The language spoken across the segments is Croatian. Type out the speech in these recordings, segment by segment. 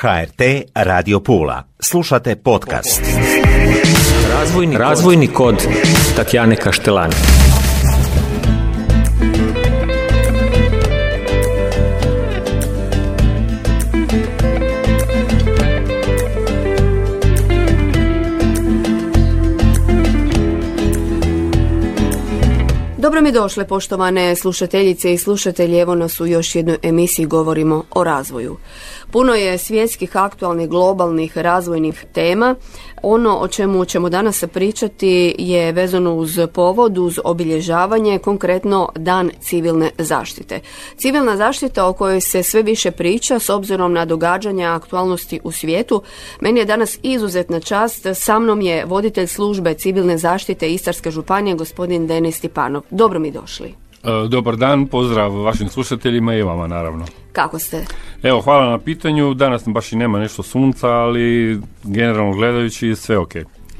HRT Radio Pula. Slušate podcast. Razvojni, Razvojni kod Tatjane Kaštelani. Dobro mi došle poštovane slušateljice i slušatelji, evo nas u još jednoj emisiji govorimo o razvoju. Puno je svjetskih, aktualnih, globalnih, razvojnih tema. Ono o čemu ćemo danas pričati je vezano uz povod, uz obilježavanje, konkretno Dan civilne zaštite. Civilna zaštita o kojoj se sve više priča s obzirom na događanja aktualnosti u svijetu. Meni je danas izuzetna čast. Sa mnom je voditelj službe civilne zaštite Istarske županije, gospodin Denis Stipanov. Dobro mi došli. E, dobar dan, pozdrav vašim slušateljima i vama naravno. Kako ste? Evo, hvala na pitanju. Danas baš i nema nešto sunca, ali generalno gledajući sve ok.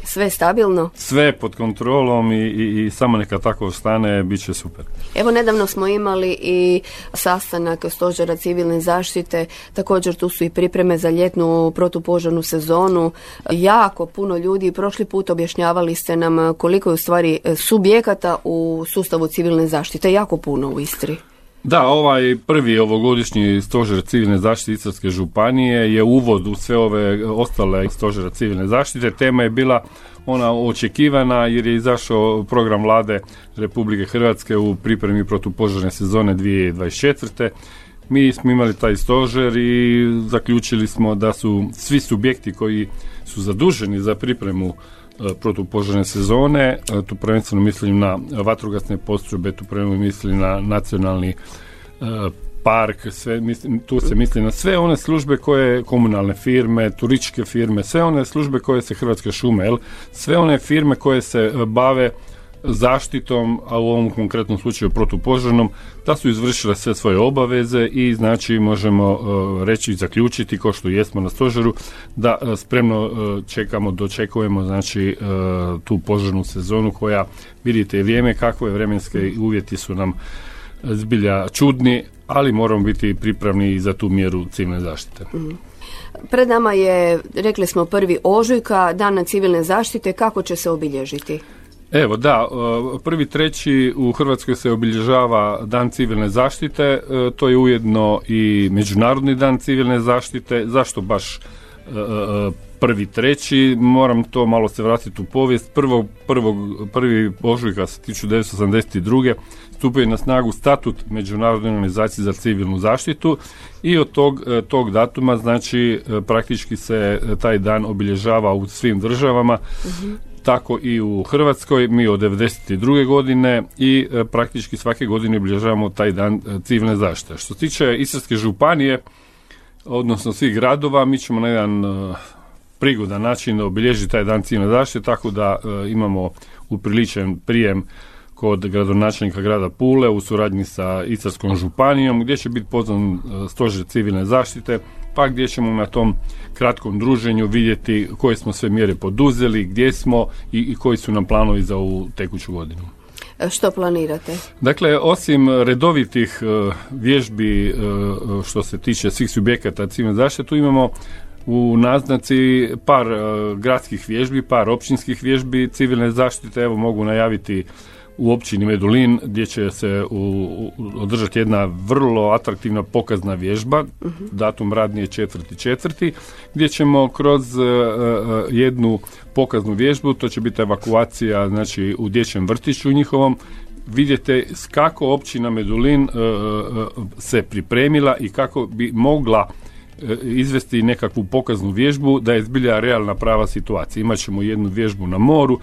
Sve stabilno? Sve pod kontrolom i, i, i samo neka tako stane, bit će super. Evo, nedavno smo imali i sastanak stožera civilne zaštite, također tu su i pripreme za ljetnu protupožarnu sezonu. Jako puno ljudi, prošli put objašnjavali ste nam koliko je u stvari subjekata u sustavu civilne zaštite, jako puno u Istri. Da, ovaj prvi ovogodišnji stožer civilne zaštite Istarske županije je uvod u sve ove ostale stožera civilne zaštite. Tema je bila ona očekivana jer je izašao program vlade Republike Hrvatske u pripremi protupožarne sezone 2024. Mi smo imali taj stožer i zaključili smo da su svi subjekti koji su zaduženi za pripremu protupožarne sezone, e, tu prvenstveno mislim na vatrogasne postrojbe, tu prvenstveno mislim na nacionalni e, park, sve, mislim, tu se misli na sve one službe koje komunalne firme, turističke firme, sve one službe koje se Hrvatske šume, jel? sve one firme koje se bave zaštitom, a u ovom konkretnom slučaju protupožarnom, da su izvršile sve svoje obaveze i znači možemo uh, reći i zaključiti, kao što jesmo na stožeru, da uh, spremno uh, čekamo, dočekujemo znači tu požarnu sezonu koja, vidite, vrijeme kakve vremenske uvjeti su nam zbilja čudni, ali moramo biti pripravni i za tu mjeru civilne zaštite. Mhm. Pred nama je, rekli smo, prvi ožujka, dan civilne zaštite, kako će se obilježiti? Evo da, e, prvi treći u Hrvatskoj se obilježava Dan civilne zaštite, e, to je ujedno i Međunarodni dan civilne zaštite. Zašto baš e, prvi treći? Moram to malo se vratiti u povijest. Prvog, prvog, prvi ožujka 1982. stupio je na snagu statut Međunarodne organizacije za civilnu zaštitu i od tog, tog datuma znači praktički se taj dan obilježava u svim državama. uh tako i u Hrvatskoj, mi od 92. godine i e, praktički svake godine obilježavamo taj dan e, civilne zaštite. Što se tiče Istarske županije, odnosno svih gradova, mi ćemo na jedan e, prigodan način obilježiti taj dan civilne zaštite, tako da imamo upriličen prijem kod gradonačelnika grada Pule u suradnji sa Istarskom županijom gdje će biti pozvan stožer civilne zaštite pa gdje ćemo na tom kratkom druženju vidjeti koje smo sve mjere poduzeli, gdje smo i, i koji su nam planovi za ovu tekuću godinu. E, što planirate? Dakle, osim redovitih e, vježbi e, što se tiče svih subjekata civilne zaštite, tu imamo u naznaci par gradskih vježbi, par općinskih vježbi civilne zaštite. Evo mogu najaviti u općini Medulin gdje će se u, održati jedna vrlo atraktivna pokazna vježba, uh datum radnije četvrti četvrti, gdje ćemo kroz uh, jednu pokaznu vježbu, to će biti evakuacija znači u dječjem vrtiću njihovom, vidite kako općina Medulin se pripremila i kako bi mogla izvesti nekakvu pokaznu vježbu da je zbilja realna prava situacija. Imaćemo jednu vježbu na moru,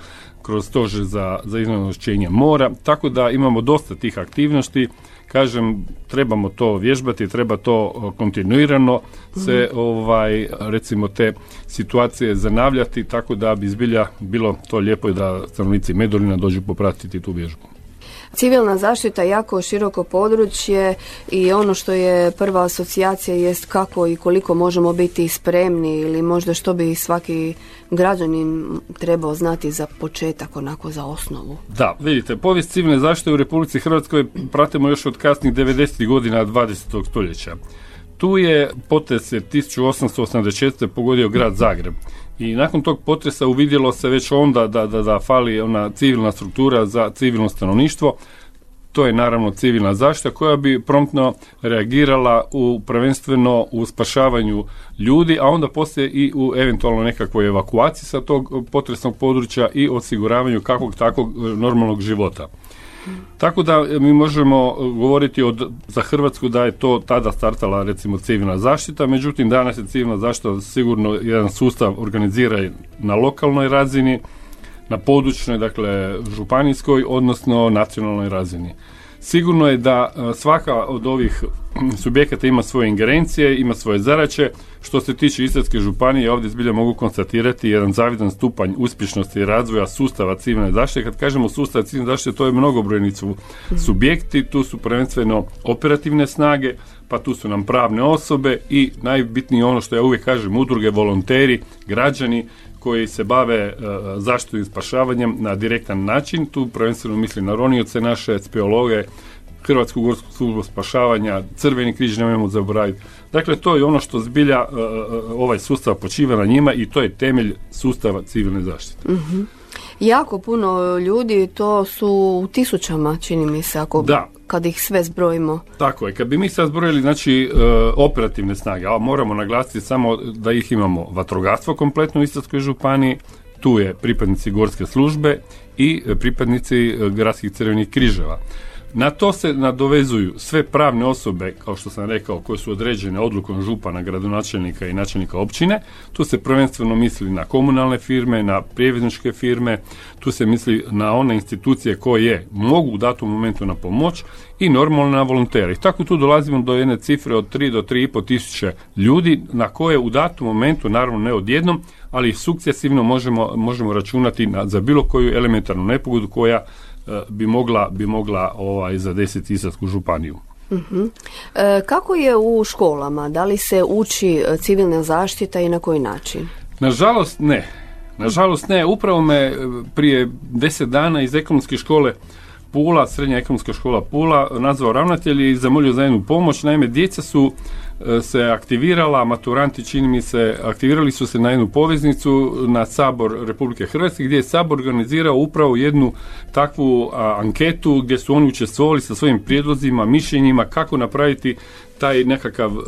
kroz stožer za, za iznošćenje mora, tako da imamo dosta tih aktivnosti. Kažem, trebamo to vježbati, treba to kontinuirano se mhm. ovaj recimo te situacije zanavljati tako da bi zbilja bilo to lijepo i da stanovnici Medulina dođu popratiti tu vježbu. Civilna zaštita je jako široko područje i ono što je prva asocijacija jest kako i koliko možemo biti spremni ili možda što bi svaki građanin trebao znati za početak, onako za osnovu. Da, vidite, povijest civilne zaštite u Republici Hrvatskoj pratimo još od kasnih 90. godina 20. stoljeća. Tu je potres 1884. pogodio grad Zagreb. I nakon tog potresa uvidjelo se već onda da, da, da fali ona civilna struktura za civilno stanovništvo, to je naravno civilna zaštita koja bi promptno reagirala u prvenstveno u spašavanju ljudi, a onda poslije i u eventualno nekakvoj evakuaciji sa tog potresnog područja i osiguravanju kakvog takvog e, normalnog života. Tako da e, mi možemo e, govoriti od, za Hrvatsku da je to tada startala recimo civilna zaštita, međutim danas je civilna zaštita sigurno jedan sustav organizira na lokalnoj razini, na područnoj, dakle županijskoj, odnosno nacionalnoj razini. Sigurno je da e, svaka od ovih subjekata ima svoje ingerencije, ima svoje zaraće. Što se tiče Istarske županije, ovdje zbilja mogu konstatirati jedan zavidan stupanj uspješnosti i razvoja sustava civilne zaštite. Kad kažemo sustav civilne zaštite, to je mnogobrojni su subjekti, tu su prvenstveno operativne snage, pa tu su nam pravne osobe i najbitnije ono što ja uvijek kažem, udruge, volonteri, građani koji se bave uh, zaštitom i spašavanjem na direktan način. Tu prvenstveno mislim na ronioce naše, speologe, Hrvatsku gorsku službu spašavanja, Crveni križ nemojmo zaboraviti. Dakle, to je ono što zbilja e, ovaj sustav počiva na njima i to je temelj sustava civilne zaštite. Mhm. Jako puno ljudi, to su u tisućama, čini mi se, ako da. kad ih sve zbrojimo. Tako je, kad bi mi sad zbrojili znači, operativne snage, a moramo naglasiti samo da ih imamo vatrogastvo kompletno u Istarskoj županiji, tu je pripadnici gorske službe i pripadnici gradskih crvenih križeva. Na to se nadovezuju sve pravne osobe, kao što sam rekao, koje su određene odlukom župana, gradonačelnika i načelnika općine. Tu se prvenstveno misli na komunalne firme, na prijevizničke firme, tu se misli na one institucije koje mogu u datom momentu na pomoć i normalno na volontere. I tako tu dolazimo do jedne cifre od 3 do 3,5 tisuće ljudi na koje u datom momentu, naravno ne odjednom, ali sukcesivno možemo, možemo računati na, za bilo koju elementarnu nepogodu koja bi mogla, bi mogla ovaj, zadesiti Istarsku županiju. uh kako je u školama? Da li se uči e, civilna zaštita i na koji način? Nažalost ne. Nažalost ne. Upravo me prije deset dana iz ekonomske škole Pula, srednja ekonomska škola Pula, nazvao ravnatelj i zamolio za jednu pomoć. Naime, djeca su e, se aktivirala, maturanti čini mi se, aktivirali su se na jednu poveznicu na Sabor Republike Hrvatske gdje je Sabor organizirao upravo jednu takvu anketu gdje su oni učestvovali sa svojim prijedlozima, mišljenjima kako napraviti taj nekakav e,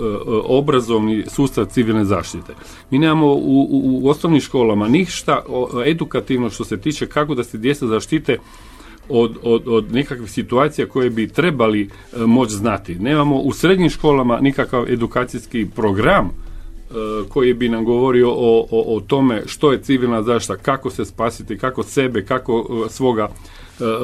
obrazovni sustav civilne zaštite. Mi nemamo u, u osnovnim školama ništa edukativno što se tiče kako da se djeca zaštite od, od, od nekakvih situacija koje bi trebali e, moći znati. Nemamo u srednjim školama nikakav edukacijski program e, koji bi nam govorio o, o, o, tome što je civilna zaštita, kako se spasiti, kako sebe, kako e, svoga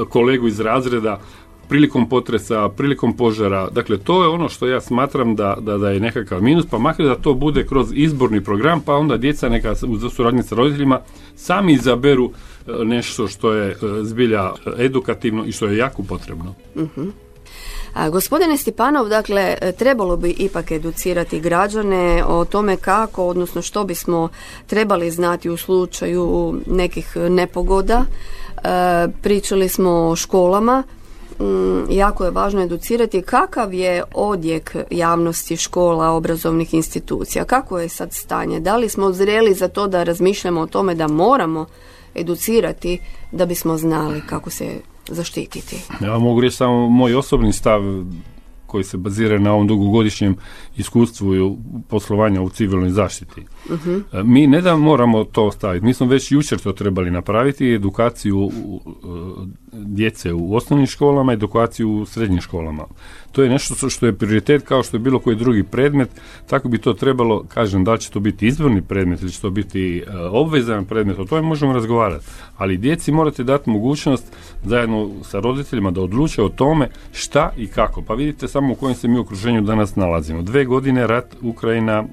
kolegu iz razreda prilikom potresa, prilikom požara. Dakle, to je ono što ja smatram da, da, da je nekakav minus, pa makar da to bude kroz izborni program, pa onda djeca neka u suradnji sa roditeljima sami izaberu nešto što je e, zbilja edukativno i što je jako potrebno. uh A, gospodine Stipanov, dakle, e, trebalo bi ipak educirati građane o tome kako, odnosno što bismo trebali znati u slučaju nekih nepogoda. pričali smo o školama, Mm, jako je važno educirati kakav je odjek javnosti škola, obrazovnih institucija, kako je sad stanje, da li smo zreli za to da razmišljamo o tome da moramo educirati da bismo znali kako se zaštititi. Ja mogu reći samo moj osobni stav koji se bazira na ovom dugogodišnjem iskustvu i poslovanja u civilnoj zaštiti. uh Mi ne da moramo to ostaviti, mi smo već jučer to trebali napraviti, edukaciju djece u osnovnim školama, edukaciju u srednjim školama. To je nešto što je prioritet kao što je bilo koji drugi predmet, tako bi to trebalo, kažem, da li će to biti izvorni predmet ili će to biti uh, obvezan predmet, o tome možemo razgovarati. Ali djeci morate dati mogućnost zajedno sa roditeljima da odluče o tome šta i kako. Pa vidite samo u kojem se mi okruženju danas nalazimo. Dve godine rat Ukrajina, uh,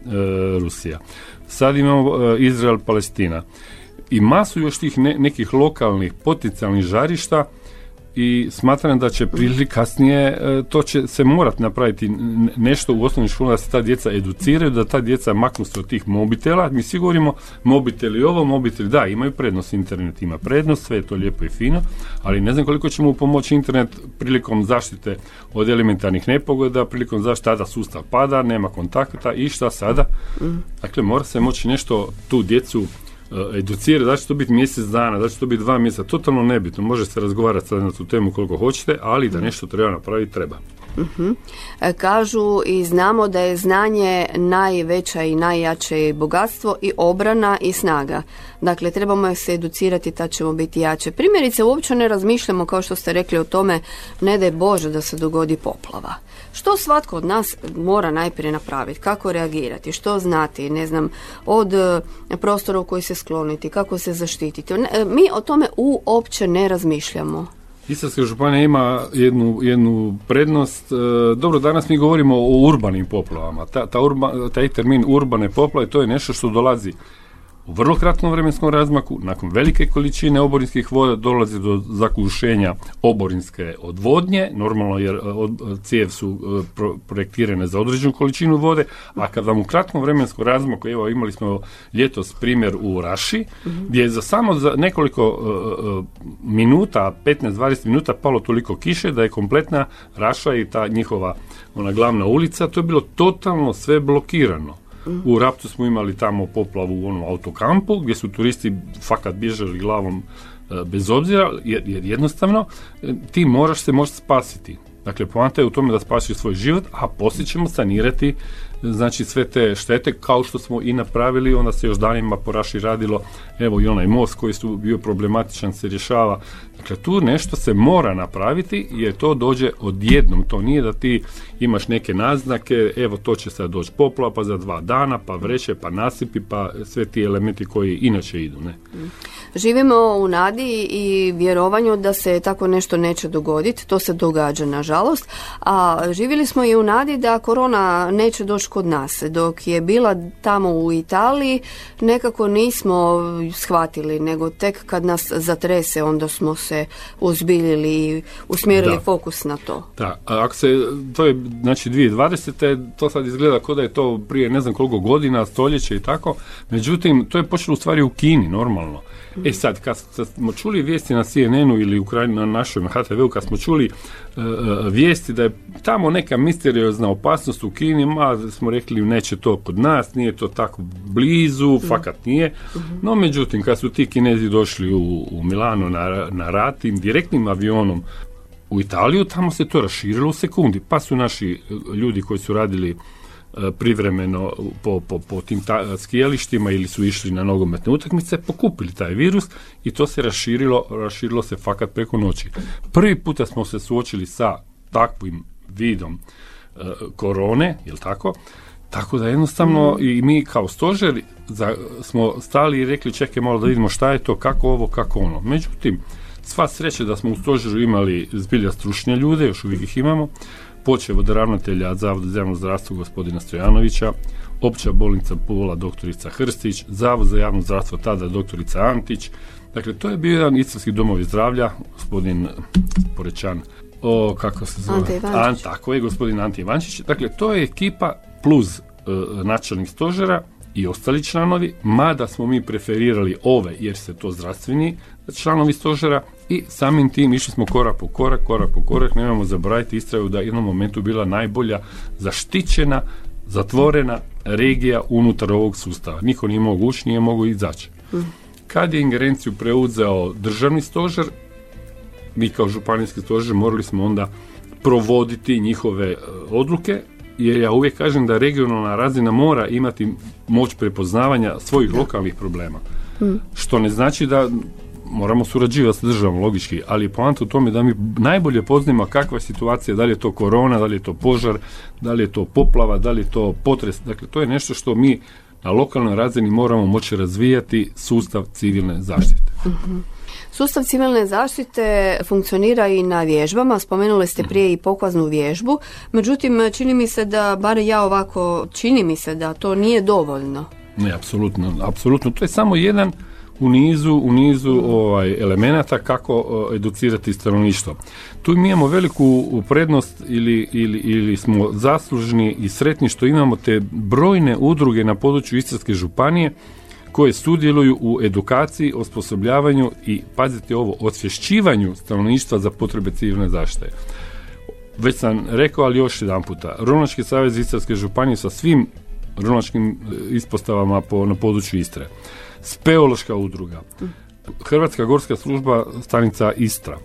Rusija. Sad imamo uh, Izrael, Palestina. I masu još tih nekih lokalnih potencijalnih žarišta i smatram da će prije kasnije e, to će se morati napraviti nešto u osnovnim školama da se ta djeca educiraju, da ta djeca maknu se od tih mobitela. Mi svi govorimo mobiteli ovo, mobiteli da, imaju prednost, internet ima prednost, sve je to lijepo i fino, ali ne znam koliko će mu pomoći internet prilikom zaštite od elementarnih nepogoda, prilikom zaštite tada sustav pada, nema kontakta i šta sada? Mm. Dakle, mora se moći nešto tu djecu Eh, educirati, da će to biti mjesec dana, da će to biti dva mjeseca, totalno nebitno, može se razgovarati sad na tu temu koliko hoćete, ali da nešto treba napraviti, treba. Uh Kažu i znamo da je znanje najveća i najjače bogatstvo i obrana i snaga. Dakle, trebamo se educirati, tad ćemo biti jače. Primjerice, uopće ne razmišljamo, kao što ste rekli o tome, ne da je Bože da se dogodi poplava. Što svatko od nas mora najprije napraviti? Kako reagirati? Što znati? Ne znam, od e, prostora u koji se skloniti? Kako se zaštititi? E, mi o tome uopće ne razmišljamo. Istarska županija ima jednu, jednu prednost. E, dobro, danas mi govorimo o urbanim poplavama. Ta, ta urba, taj termin urbane poplave, to je nešto što dolazi u vrlo kratkom vremenskom razmaku, nakon velike količine oborinskih voda dolazi do zakušenja oborinske odvodnje, normalno jer e, od, cijev su e, projektirane za određenu količinu vode, a kad vam u kratkom vremenskom razmaku, evo imali smo ljetos primjer u Raši, gdje je za samo za nekoliko minuta, 15-20 minuta palo toliko kiše da je kompletna Raša i ta njihova ona glavna ulica, to je bilo totalno sve blokirano. U Raptu smo imali tamo poplavu u onom autokampu gdje su turisti fakat bježali glavom e, bez obzira, jer, jednostavno e, ti moraš se možeš spasiti. Dakle, poanta je u tome da spasiš svoj život, a poslije ćemo sanirati znači sve te štete kao što smo i napravili, onda se još danima po Raši radilo, evo i onaj most koji su bio problematičan se rješava. Dakle, tu nešto se mora napraviti jer to dođe odjednom, to nije da ti imaš neke naznake, evo to će sad doći poplava, pa za dva dana, pa vreće, pa nasipi, pa sve ti elementi koji inače idu. Ne? Živimo u nadi i vjerovanju da se tako nešto neće dogoditi, to se događa nažalost, a živjeli smo i u nadi da korona neće doći kod nas. Dok je bila tamo u Italiji, nekako nismo shvatili, nego tek kad nas zatrese, onda smo se uzbiljili i usmjerili fokus na to. Da, ako se, to je znači 2020. to sad izgleda kao da je to prije ne znam koliko godina, stoljeće i tako, međutim to je počelo u stvari u Kini normalno. E sad, kad smo čuli vijesti na CNN-u ili u na našem HTV-u, kad smo čuli e, e, vijesti da je tamo neka misteriozna opasnost u Kini, ma smo rekli neće to kod nas, nije to tako blizu, mhm. fakat nije. Mhm. No, međutim, kad su ti Kinezi došli u, u Milano na, na rat, direktnim avionom u Italiju, tamo se to raširilo u sekundi. Pa su naši ljudi koji su radili privremeno po, po, po tim ta, skijalištima ili su išli na nogometne utakmice, pokupili taj virus i to se raširilo, raširilo se fakat preko noći. Prvi puta smo se suočili sa takvim vidom e, korone, jel tako? Tako da jednostavno i mi kao stožer za, smo stali i rekli čekaj malo da vidimo šta je to, kako ovo, kako ono. Međutim, sva sreća da smo u stožeru imali zbilja stručne ljude, još uvijek ih imamo, počeo od ravnatelja Zavoda za javno zdravstvo gospodina Stojanovića, opća bolnica Pula doktorica Hrstić, Zavod za javno zdravstvo tada doktorica Antić. Dakle, to je bio jedan istarski domovi zdravlja, gospodin Porećan, o, kako se zove? Ante tako je, gospodin Ante Ivančić. Dakle, to je ekipa plus e, načelnik stožera i ostali članovi, mada smo mi preferirali ove jer se to zdravstveni članovi stožera i samim tim išli smo korak po korak, korak po korak, nemojmo zaboraviti Istraju da je u jednom momentu bila najbolja zaštićena, zatvorena regija unutar ovog sustava. Niko nije mogu ući, nije mogu izaći. Kad je ingerenciju preuzeo državni stožer, mi kao županijski stožer morali smo onda provoditi njihove e, odluke, jer ja uvijek kažem da regionalna razina mora imati moć prepoznavanja svojih lokalnih problema. Što ne znači da moramo surađivati s državom logički, ali je poanta u tome da mi najbolje poznajemo kakva je situacija, da li je to korona, da li je to požar, da li je to poplava, da li je to potres. Dakle, to je nešto što mi na lokalnoj razini moramo moći razvijati sustav civilne zaštite. Mhm. Sustav civilne zaštite funkcionira i na vježbama, spomenuli ste prije i pokvaznu vježbu, međutim čini mi se da, bar ja ovako, čini mi se da to nije dovoljno. Ne, apsolutno, apsolutno. To je samo jedan u nizu, u nizu ovaj, elemenata kako educirati stanovništvo. Tu mi imamo veliku prednost ili, ili, ili smo zaslužni i sretni što imamo te brojne udruge na području Istarske županije koje sudjeluju u edukaciji, osposobljavanju i, pazite ovo, osvješćivanju stanovništva za potrebe civilne zaštite. Već sam rekao, ali još jedan puta, Runački savez Istarske županije sa svim runačkim e, ispostavama po, na području Istre. Speološka udruga, Hrvatska gorska služba stanica Istra,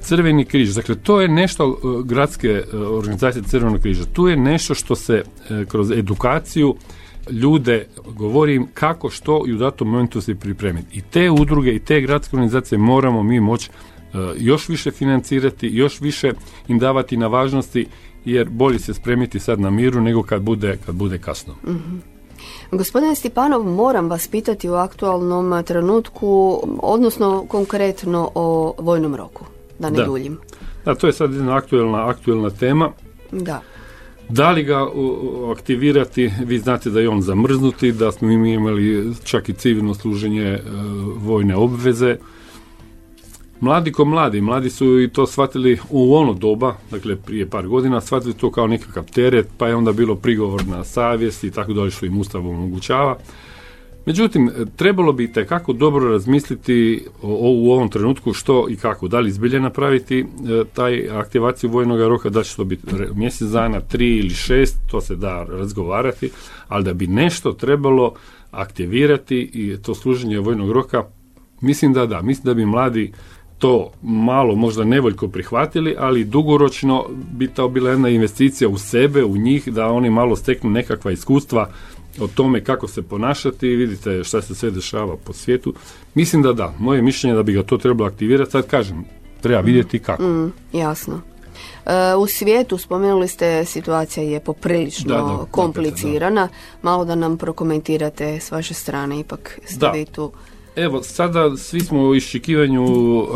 Crveni križ, dakle to je nešto e, gradske e, organizacije Crvenog križa, tu je nešto što se kroz edukaciju ljude govorim kako što i u datom momentu se pripremiti. I te udruge i te gradske organizacije moramo mi moći još više financirati, još više im davati na važnosti jer bolje se spremiti sad na miru nego kad bude, kad bude kasno. mm Gospodine Stipanov, moram vas pitati u aktualnom trenutku, odnosno konkretno o vojnom roku, da ne da. duljim. Da, to je sad jedna aktualna, aktualna tema. Da. Da li ga aktivirati, vi znate da je on zamrznuti, da smo mi imali čak i civilno služenje e, vojne obveze, Mladi ko mladi, mladi su i to shvatili u ono doba, dakle prije par godina, shvatili to kao nekakav teret, pa je onda bilo prigovor na savjest i tako dalje što im Ustav omogućava. Međutim, trebalo bi kako dobro razmisliti o, u ovom trenutku što i kako. Da li zbilje napraviti e, taj aktivaciju vojnog roka, da će to biti mjesec dana, tri ili šest, to se da razgovarati, ali da bi nešto trebalo aktivirati i to služenje vojnog roka, mislim da da. Mislim da bi mladi to malo možda nevoljko prihvatili, ali dugoročno bi to bila jedna investicija u sebe, u njih, da oni malo steknu nekakva iskustva o tome kako se ponašati, vidite šta se sve dešava po svijetu. Mislim da da, moje mišljenje da bi ga to trebalo aktivirati, sad kažem, treba vidjeti kako. Mm, jasno. E, u svijetu, spomenuli ste, situacija je poprilično komplicirana. Malo da nam prokomentirate s vaše strane, ipak ste vi tu Evo, sada svi smo u iščekivanju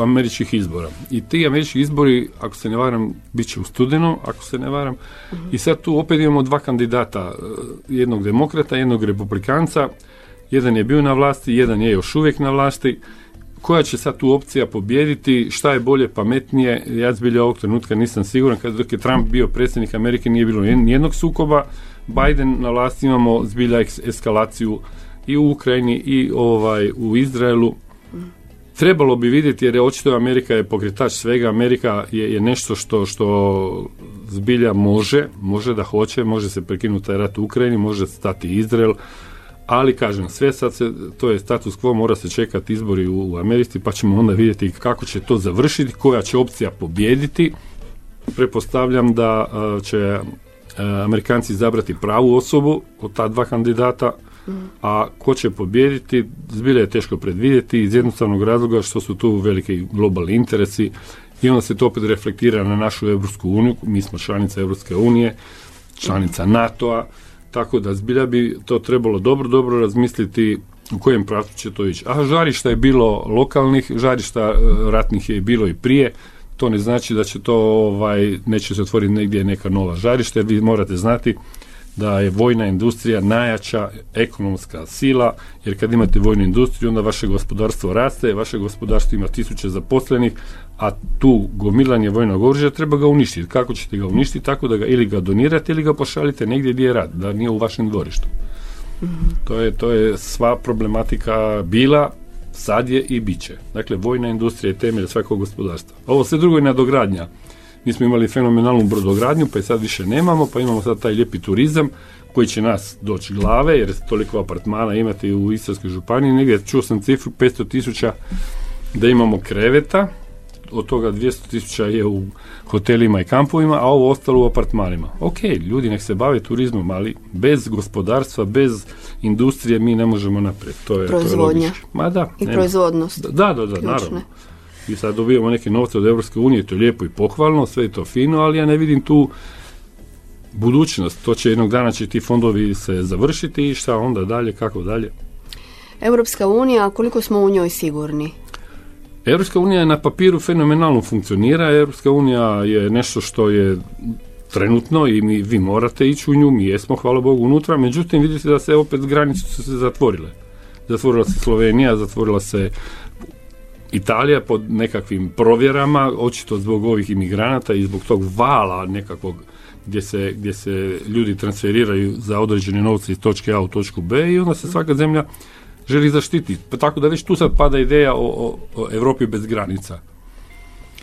američkih izbora. I ti američki izbori, ako se ne varam, bit će u studenom, ako se ne varam. I sad tu opet imamo dva kandidata, eh, jednog demokrata, jednog republikanca. Jedan je bio na vlasti, jedan je još uvijek na vlasti. Koja će sad tu opcija pobijediti, šta je bolje, pametnije, ja zbilja ovog trenutka nisam siguran, kad dok je Trump bio predsjednik Amerike nije bilo nijednog sukoba, Biden na vlasti imamo zbilja eskalaciju i u Ukrajini i ovaj u Izraelu. Trebalo bi vidjeti jer je očito Amerika je pokretač svega. Amerika je, je nešto što što zbilja može može da hoće može se prekinuti taj rat u Ukrajini može stati Izrael ali kažem sve sad se to je status quo mora se čekati izbori u, u Americi pa ćemo onda vidjeti kako će to završiti koja će opcija pobijediti. Pretpostavljam da će Amerikanci izabrati pravu osobu od ta dva kandidata a ko će pobijediti, zbilja je teško predvidjeti iz jednostavnog razloga što su tu veliki globalni interesi i onda se to opet reflektira na našu Europsku uniju, mi smo članica Europske unije, članica NATO-a, tako da zbilja bi to trebalo dobro, dobro razmisliti u kojem pravcu će to ići. A žarišta je bilo lokalnih, žarišta e, ratnih je bilo i prije, to ne znači da će to ovaj, neće se otvoriti negdje neka nova žarišta, jer vi morate znati da je vojna industrija najjača ekonomska sila, jer kad imate vojnu industriju, onda vaše gospodarstvo raste, vaše gospodarstvo ima tisuće zaposlenih, a tu gomilanje vojnog oružja treba ga uništiti. Kako ćete ga uništiti? Tako da ga ili ga donirate ili ga pošaljite negdje gdje je rad, da nije u vašem dvorištu. To, je, to je sva problematika bila, sad je i bit će. Dakle, vojna industrija je temelj svakog gospodarstva. Ovo sve drugo je nadogradnja mi smo imali fenomenalnu brodogradnju, pa je sad više nemamo, pa imamo sad taj lijepi turizam koji će nas doći glave, jer toliko apartmana imate u Istarskoj županiji, negdje čuo sam cifru 500 tisuća da imamo kreveta, od toga 200 tisuća je u hotelima i kampovima, a ovo ostalo u apartmanima. Ok, ljudi nek se bave turizmom, ali bez gospodarstva, bez industrije mi ne možemo naprijed. To je, Proizvodnja. To Ma da. I proizvodnost. Da, da, da, naravno i sad dobijemo neke novce od Europske unije, to je lijepo i pohvalno, sve je to fino, ali ja ne vidim tu budućnost. To će jednog dana će ti fondovi se završiti i šta onda dalje, kako dalje. Europska unija, koliko smo u njoj sigurni? Europska unija na papiru fenomenalno funkcionira. Europska unija je nešto što je trenutno i mi, vi morate ići u nju, mi jesmo, hvala Bogu, unutra, međutim vidite da se opet granice su se zatvorile. zatvorila se Slovenija, zatvorila se Italija pod nekakvim provjerama, očito zbog ovih imigranata i zbog tog vala nekakvog gdje se, gdje se ljudi transferiraju za određene novce iz točke A u točku B i onda se svaka zemlja želi zaštiti. Pa tako da već tu sad pada ideja o, o, Europi bez granica.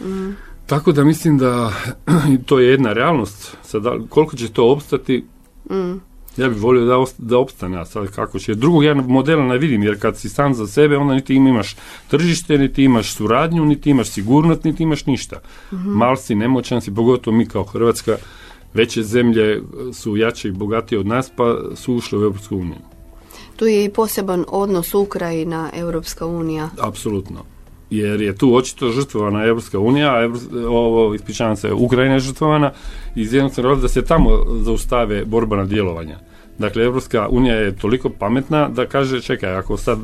Mm. Tako da mislim da to je jedna realnost. Sad, koliko će to opstati, mm. Ja bih volio da, da opstane, a sad kako će. Drugog ja modela ne vidim, jer kad si sam za sebe, onda niti imaš tržište, niti imaš suradnju, niti imaš sigurnost, niti imaš ništa. Mm-hmm. Mal si, nemoćan si, pogotovo mi kao Hrvatska, veće zemlje su jače i bogatije od nas, pa su ušle u Europsku uniju. Tu je i poseban odnos Ukrajina, Europska unija. Apsolutno. Jer je tu očito žrtvovana Europska unija, a ovo, ispričavam se, Ukrajina je žrtvovana iz jednostavnog da se tamo zaustave borbana djelovanja. Dakle, Europska unija je toliko pametna da kaže, čekaj, ako sad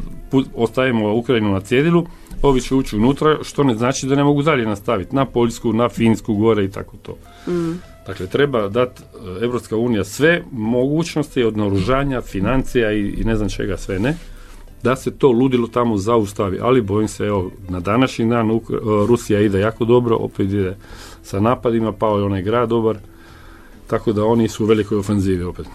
ostavimo Ukrajinu na cjedilu, ovi će ući unutra, što ne znači da ne mogu dalje nastaviti na Poljsku, na Finsku, gore i tako to. Mm. Dakle, treba dati Europska unija sve mogućnosti od naoružanja, financija i, i ne znam čega sve ne, da se to ludilo tamo zaustavi. Ali bojim se, evo, na današnji dan e, Rusija ide jako dobro, opet ide sa napadima, pao je onaj grad dobar, tako da oni su u velikoj ofenzivi opet.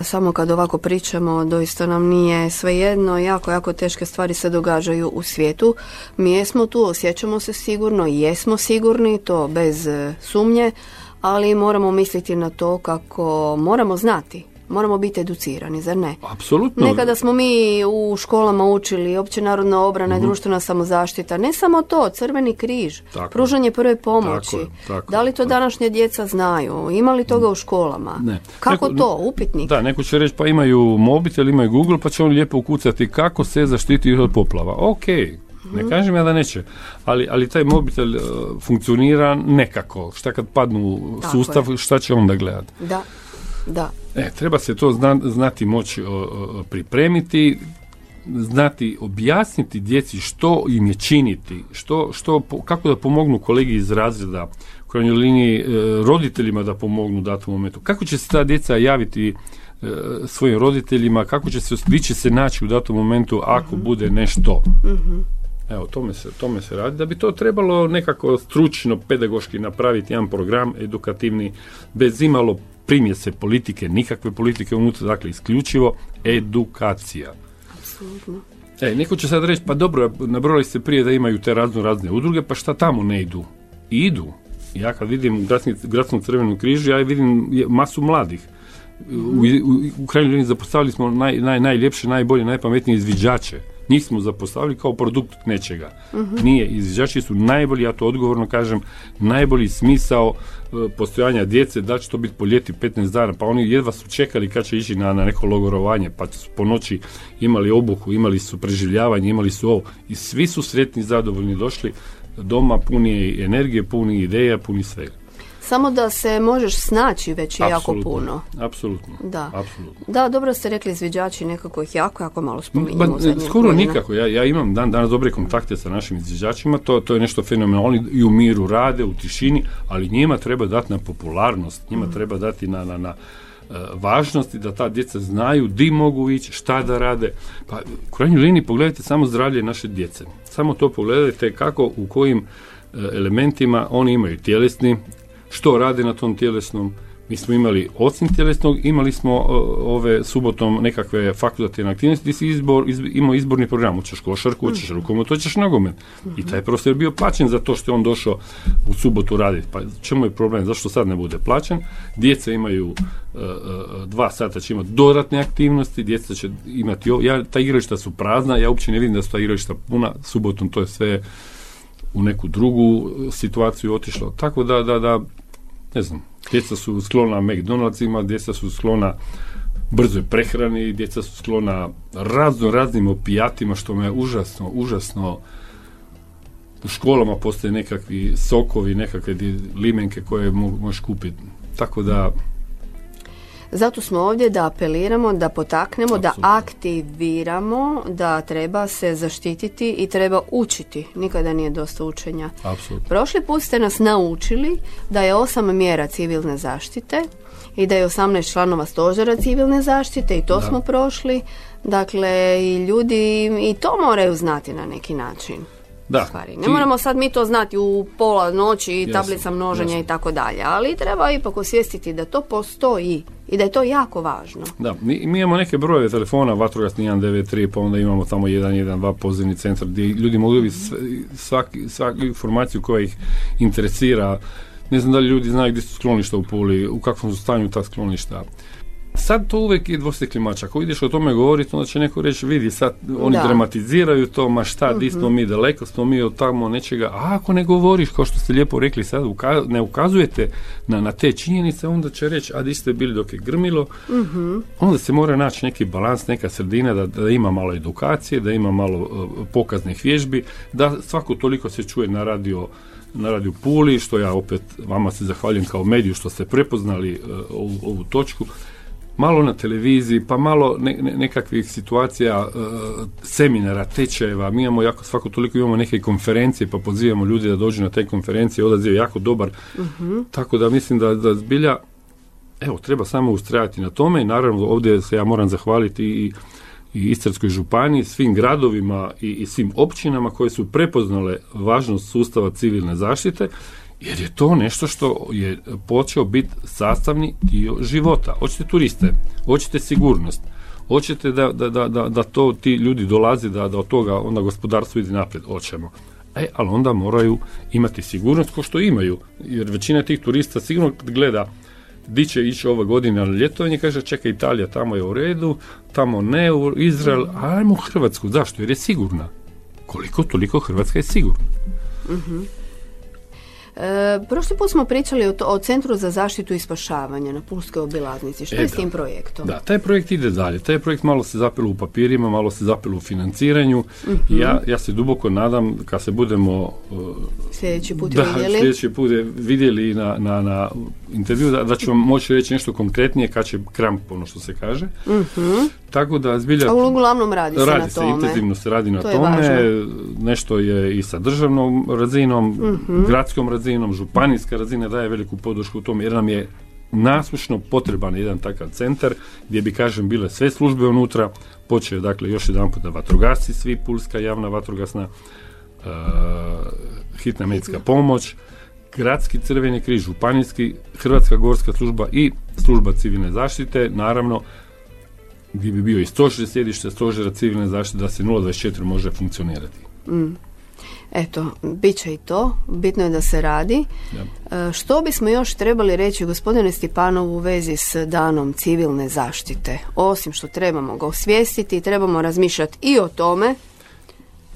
Samo kad ovako pričamo, doista nam nije svejedno, jako, jako teške stvari se događaju u svijetu. Mi jesmo tu, osjećamo se sigurno, jesmo sigurni, to bez e, sumnje, ali moramo misliti na to kako moramo znati moramo biti educirani, zar ne? Apsolutno. Nekada smo mi u školama učili opće narodna obrana i mhm. društvena samozaštita. Ne samo to, crveni križ, pružanje prve pomoći. da li to današnje djeca znaju? Ima li toga u školama? Ne. Kako to? Upitnik? Da, neko će reći pa imaju mobitel, imaju Google, pa će oni lijepo ukucati kako se zaštiti od poplava. Ok, ne mhm. kažem ja da neće, ali, ali taj mobitel uh, funkcionira nekako. Šta kad padnu u sustav, šta će onda gledati? Da, da. E, treba se to znati moći pripremiti, znati objasniti djeci što im je činiti, što, što, kako da pomognu kolegi iz razreda, u krajnjoj liniji e, roditeljima da pomognu u datom momentu. Kako će se ta djeca javiti e, svojim roditeljima, kako će se, gdje će se naći u datom momentu ako mhm. bude nešto. mm Evo, tome se, tome se radi. Da bi to trebalo nekako stručno, pedagoški napraviti jedan program edukativni, bez imalo se politike, nikakve politike unutra, dakle isključivo edukacija. Apsolutno. E, neko će sad reći, pa dobro, nabrojali ste prije da imaju te razno razne udruge, pa šta tamo ne idu? I idu. Ja kad vidim u gradskom crvenom križu, ja vidim masu mladih. U, u, u krajnjoj liniji zapostavili smo naj, naj, najljepše, najbolje, najpametnije izviđače njih smo zapostavili kao produkt nečega. uh Nije, izviđači su najbolji, ja to odgovorno kažem, najbolji smisao e, postojanja djece, da će to biti po ljeti 15 dana, pa oni jedva su čekali kad će ići na, na neko logorovanje, pa su po noći imali obuku, imali su preživljavanje, imali su ovo i svi su sretni, zadovoljni došli doma puni energije, puni ideja, puni svega. Samo da se možeš snaći već je jako puno. Apsolutno. Da. Apsolutno. Da, dobro ste rekli izviđači nekako ih jako, jako malo spominjamo. Ba, skoro nikako. Ja, ja imam dan danas dobre kontakte sa našim izviđačima, to, to je nešto fenomenalno. I u miru rade, u tišini, ali njima treba dati na popularnost, njima mm. treba dati na, na, na uh, važnosti da ta djeca znaju di mogu ići, šta da rade. Pa u krajnjoj liniji pogledajte samo zdravlje naše djece. Samo to pogledajte kako, u kojim uh, elementima oni imaju tjelesni, što rade na tom tjelesnom. Mi smo imali osim tjelesnog, imali smo ove subotom nekakve fakultativne aktivnosti gdje si izbor, imao izborni program, hoćeš košarku, hoćeš mhm. rukomet, hoćeš nogomet. I taj profesor je bio plaćen za to što je on došao u subotu raditi. Pa čemu je problem, zašto sad ne bude plaćen? Djeca imaju e, dva sata će imati dodatne aktivnosti, djeca će imati ovo. Ja, ta igrališta su prazna, ja uopće ne vidim da su ta igrališta puna, subotom to je sve u neku drugu situaciju otišlo. Tako da, da, da ne znam, djeca su sklona McDonaldsima, djeca su sklona brzoj prehrani, djeca su sklona razno raznim opijatima, što me užasno, užasno u školama postoje nekakvi sokovi, nekakve limenke koje možeš kupiti. Tako da zato smo ovdje da apeliramo, da potaknemo, da aktiviramo, da treba se zaštititi i treba učiti. Nikada nije dosta učenja. Absolutno. Prošli put ste nas naučili da je osam mjera civilne zaštite i da je 18 članova stožera civilne zaštite i to smo prošli. Dakle, i ljudi i to moraju znati na neki način. Da. Stvari. Ne moramo sad mi to znati u pola noći, tablica množenja i tako dalje, ali treba ipak osvijestiti da to postoji i da je to jako važno. Da, mi, mi imamo neke brojeve telefona, vatrogasni 193, pa onda imamo tamo 112 pozivni centar gdje ljudi mogu dobiti svaki, svaku informaciju koja ih interesira. Ne znam da li ljudi znaju gdje su skloništa u Puli, u kakvom su stanju ta skloništa. Sad to uvijek je dvostekli mač. Ako ideš o tome govoriti, onda će neko reći, vidi, sad oni Da. dramatiziraju to, ma šta, di smo mi, daleko smo mi od tamo nečega. A ako ne govoriš, kao što ste lijepo rekli, sad uka- ne ukazujete na, na te činjenice, onda će reći, a di ste bili dok je grmilo. Onda se mora naći neki balans, neka sredina, da, da ima malo edukacije, da ima malo uh, pokaznih vježbi, da svako toliko se čuje na radio na radiju Puli, što ja opet vama se zahvaljujem kao mediju što ste prepoznali uh, ovu, ovu točku malo na televiziji, pa malo ne- ne- nekakvih situacija, uh, seminara, tečajeva, mi imamo jako svako toliko imamo neke konferencije, pa pozivamo ljudi da dođu na te konferencije, odaziv je jako dobar, tako da mislim da, da zbilja Evo, treba samo ustrajati na tome. I naravno ovdje se ja moram zahvaliti i, i Istarskoj županiji, svim gradovima i, i svim općinama koje su prepoznale važnost sustava civilne zaštite, jer je to nešto što je počeo biti sastavni dio života. Hoćete turiste, hoćete sigurnost, hoćete da, da, da, da, da to ti ljudi dolazi, da, da od toga onda gospodarstvo ide naprijed, hoćemo. E, ali onda moraju imati sigurnost kao što imaju, jer većina tih turista sigurno gleda di će ići ove godine na ljetovanje, kaže čeka Italija, tamo je u redu, tamo ne, u Izrael, ajmo u Hrvatsku, zašto? Jer je sigurna. Koliko toliko Hrvatska je sigurna. E, prošli put smo pričali o, to- o Centru za zaštitu i spašavanje na Pulskoj obilaznici. Što E, je s tim projektom? Da, taj projekt ide dalje. Taj projekt malo se zapelo u papirima, malo se zapelo u financiranju. ja, ja se duboko nadam kad se budemo uh, Sljedeći put da, vidjeli. sljedeći put je vidjeli na, na, na intervju da, da ću vam moći reći nešto konkretnije kad će kramp, ono što se kaže. Tako da zbilja... A uglavnom radi se radi na se, tome. intenzivno se radi na To je tome, važno. nešto je i sa državnom razinom, Mhm. gradskom razinom, županijska razina daje veliku podršku u tome jer nam je nasušno potreban jedan takav centar gdje bi kažem bile sve službe unutra, počeo dakle još jedan puta vatrogasci, svi pulska javna vatrogasna uh, hitna medicinska pomoć, gradski crveni križ, županijski, Hrvatska gorska služba i služba civilne zaštite, naravno gdje bi bio i stožer sjedište stožera civilne zaštite da se 024 može funkcionirati. Eto, bit će i to. Bitno je da se radi. E, Što bismo još trebali reći gospodine Stipanov u vezi s danom civilne zaštite? Osim što trebamo ga osvijestiti, trebamo razmišljati i o tome.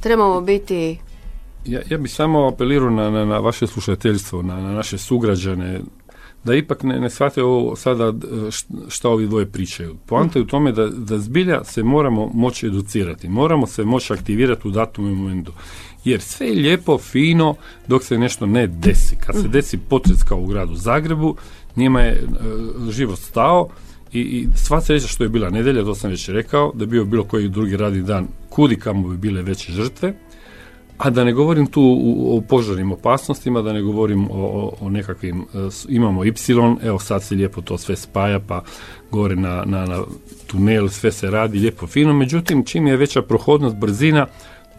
Trebamo biti Ja, ja bih samo apelirao na, na, na vaše slušateljstvo, na, na naše sugrađane, da ipak ne, ne shvate ovo sada e, šta ovi dvoje pričaju. Poanta je u tome da, da zbilja se moramo moći educirati, moramo se moći aktivirati u datom momentu. Jer sve je lijepo, fino, dok se nešto ne desi. Kad se desi potres kao u gradu Zagrebu, njima je e, život stao i, i sva sreća što je bila nedjelja, to sam već rekao, da je bio bilo koji drugi radni dan, kudi kamo bi bile veće žrtve, a da ne govorim tu o požarnim opasnostima, da ne govorim o, o, nekakvim, e, imamo Y, evo sad se lijepo to sve spaja, pa gore na, na, na tunel sve se radi lijepo fino, međutim čim je veća prohodnost, brzina,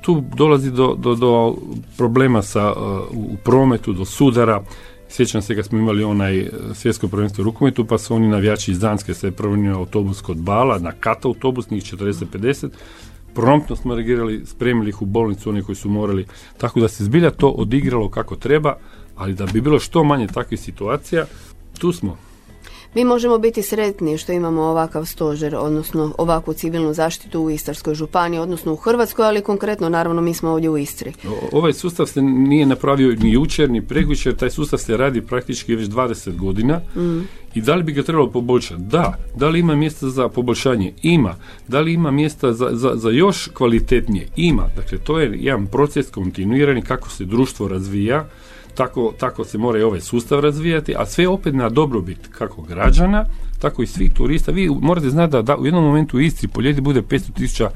tu dolazi do, do, do problema sa, e, u, prometu, do sudara, Sjećam se kad smo imali onaj e, svjetsko prvenstvo u rukometu, pa su oni navijači iz Danske se promijenio autobus kod Bala, na kat autobus, njih 40-50, promptno smo reagirali, spremili ih u bolnicu, oni koji su morali, tako da se zbilja to odigralo kako treba, ali da bi bilo što manje takvih situacija, tu smo. Mi možemo biti sretni što imamo ovakav stožer, odnosno ovakvu civilnu zaštitu u Istarskoj županiji, odnosno u Hrvatskoj, ali konkretno naravno mi smo ovdje u Istri. O- Ovaj sustav se nije napravio ni jučer, ni prekjučer, taj sustav se radi praktički već 20 godina i da li bi ga trebalo poboljšati? Da. Da li ima mjesta za poboljšanje? Ima. Da li ima mjesta za, za, za još kvalitetnije? Ima. Dakle, to je jedan proces kontinuirani kako se društvo razvija, tako, tako se mora i ovaj sustav razvijati, a sve opet na dobrobit kako građana, tako i svih turista. Vi morate znati da, da u jednom momentu u Istri po ljeti bude 500 tisuća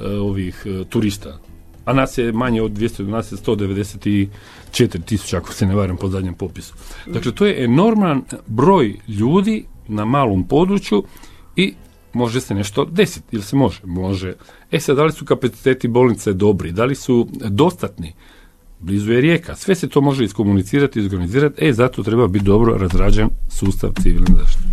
e, ovih e, turista. A nas je manje od 200, nas je 194 tisuća, ako se ne varam po zadnjem popisu. Dakle, to je enorman broj ljudi na malom području i može se nešto desiti, ili se može? Može. E sad, da li su kapaciteti bolnice dobri, da li su dostatni? Blizu je rijeka, sve se to može iskomunicirati, izorganizirati, e, zato treba biti dobro razrađen sustav civilne zaštite.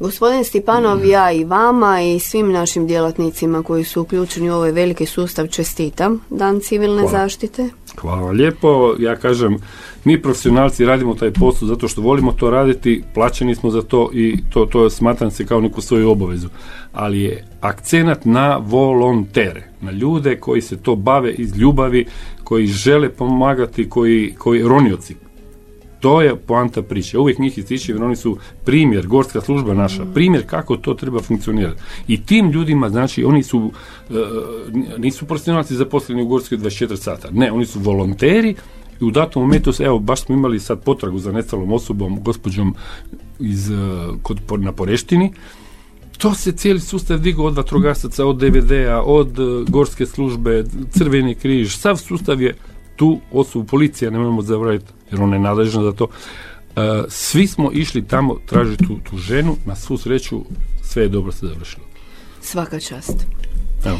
Gospodin Stipanov, ja i vama i svim našim djelatnicima koji su uključeni u ovaj veliki sustav čestitam Dan civilne zaštite. Hvala lijepo. Ja kažem, mi profesionalci radimo taj posao zato što volimo to raditi, plaćeni smo za to i to, to smatram se kao neku svoju obavezu. Ali je akcenat na volontere, na ljude koji se to bave iz ljubavi, koji žele pomagati, koji, koji ronioci, to je poanta priče. Uvijek njih ističe jer oni su primjer, gorska služba naša, primjer kako to treba funkcionirati. I tim ljudima, znači, oni su, uh, nisu profesionalci zaposleni u Gorskoj 24 sata. Ne, oni su volonteri i u datom momentu, evo, baš smo imali sad potragu za nestalom osobom, gospođom iz, uh, kod, na Poreštini, to se cijeli sustav digao od vatrogasaca, od DVD-a, od uh, gorske službe, Crveni križ, sav sustav je tu osobu policija, nemojmo zaboraviti, jer ona je nadležna za to. E, svi smo išli tamo tražiti tu, tu ženu, na svu sreću sve je dobro se završilo. Svaka čast. Evo.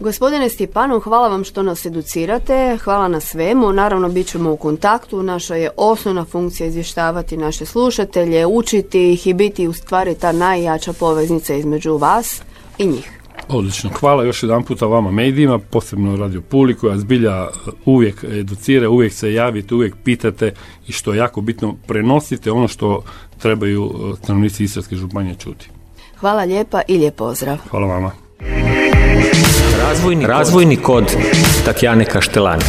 Gospodine Stjepanov, hvala vam što nas educirate, hvala na svemu, naravno bit ćemo u kontaktu, naša je osnovna funkcija izvještavati naše slušatelje, učiti ih i biti u stvari ta najjača poveznica između vas i njih. Odlično. Hvala još jedan puta vama medijima, posebno Radio Puli koja zbilja uvijek educira, uvijek se javite, uvijek pitate i što je jako bitno prenosite ono što trebaju e, stanovnici Istarske županije čuti. Hvala lijepa i lijep pozdrav. Hvala vama. Razvojni, Razvojni kod Tatjane Kaštelani.